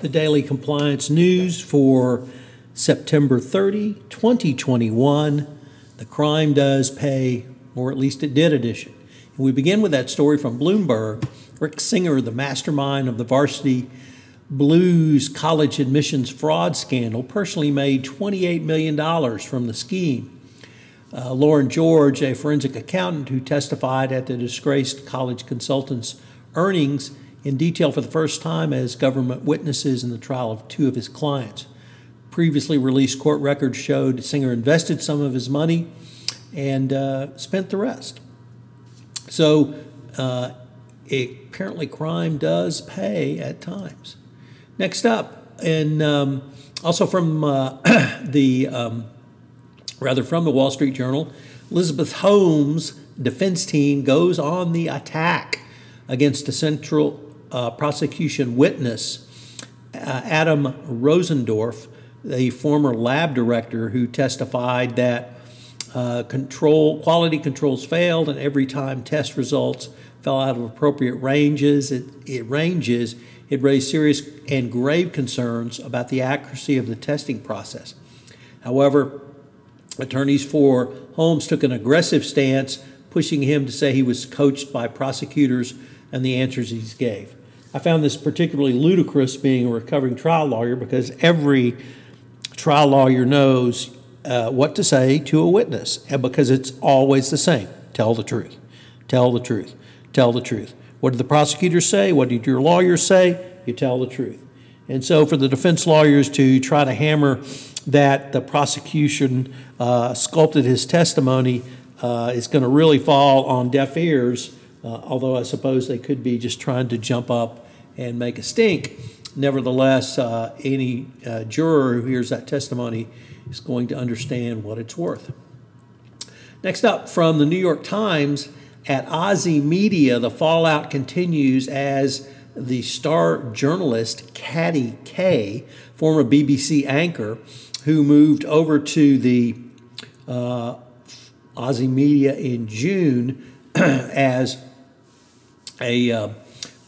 The daily compliance news for September 30, 2021. The crime does pay, or at least it did edition. And we begin with that story from Bloomberg. Rick Singer, the mastermind of the varsity blues college admissions fraud scandal, personally made $28 million from the scheme. Uh, Lauren George, a forensic accountant who testified at the disgraced college consultant's earnings, in detail for the first time as government witnesses in the trial of two of his clients. Previously released court records showed Singer invested some of his money and uh, spent the rest. So uh, it, apparently, crime does pay at times. Next up, and um, also from uh, the um, rather from the Wall Street Journal, Elizabeth Holmes' defense team goes on the attack against the Central uh, prosecution witness, uh, Adam Rosendorff, the former lab director who testified that uh, control quality controls failed, and every time test results fell out of appropriate ranges, it, it ranges, it raised serious and grave concerns about the accuracy of the testing process. However, attorneys for Holmes took an aggressive stance, pushing him to say he was coached by prosecutors and the answers he gave. I found this particularly ludicrous being a recovering trial lawyer because every trial lawyer knows uh, what to say to a witness, and because it's always the same tell the truth, tell the truth, tell the truth. What did the prosecutor say? What did your lawyer say? You tell the truth. And so, for the defense lawyers to try to hammer that the prosecution uh, sculpted his testimony uh, is going to really fall on deaf ears uh, although I suppose they could be just trying to jump up and make a stink. Nevertheless, uh, any uh, juror who hears that testimony is going to understand what it's worth. Next up, from the New York Times, at Ozy Media, the fallout continues as the star journalist Katty Kay, former BBC anchor, who moved over to the uh, Ozy Media in June as a uh,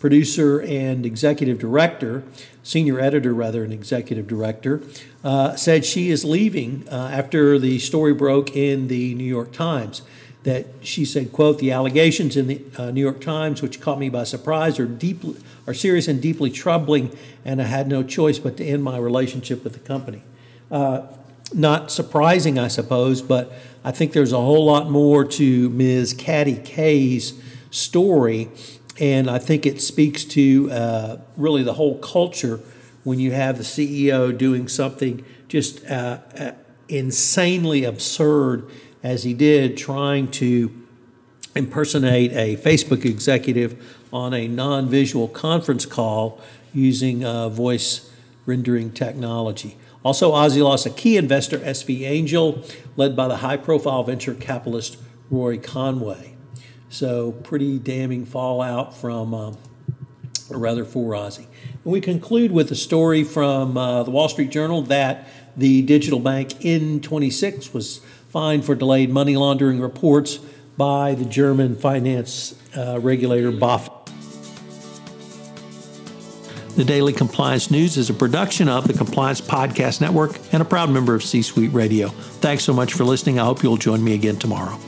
producer and executive director, senior editor rather, and executive director, uh, said she is leaving uh, after the story broke in the New York Times. That she said, "quote The allegations in the uh, New York Times, which caught me by surprise, are deeply are serious and deeply troubling, and I had no choice but to end my relationship with the company." Uh, not surprising, I suppose, but I think there's a whole lot more to Ms. Katty Kay's story and I think it speaks to uh, really the whole culture when you have the CEO doing something just uh, uh, insanely absurd as he did, trying to impersonate a Facebook executive on a non visual conference call using uh, voice rendering technology. Also, Ozy lost a key investor, SV Angel, led by the high profile venture capitalist Ron Conway. So, pretty damning fallout from, um, or rather, for Ozy. And we conclude with a story from uh, the Wall Street Journal that the digital bank N26 was fined for delayed money laundering reports by the German finance uh, regulator BaFin. The Daily Compliance News is a production of the Compliance Podcast Network and a proud member of C Suite Radio. Thanks so much for listening. I hope you'll join me again tomorrow.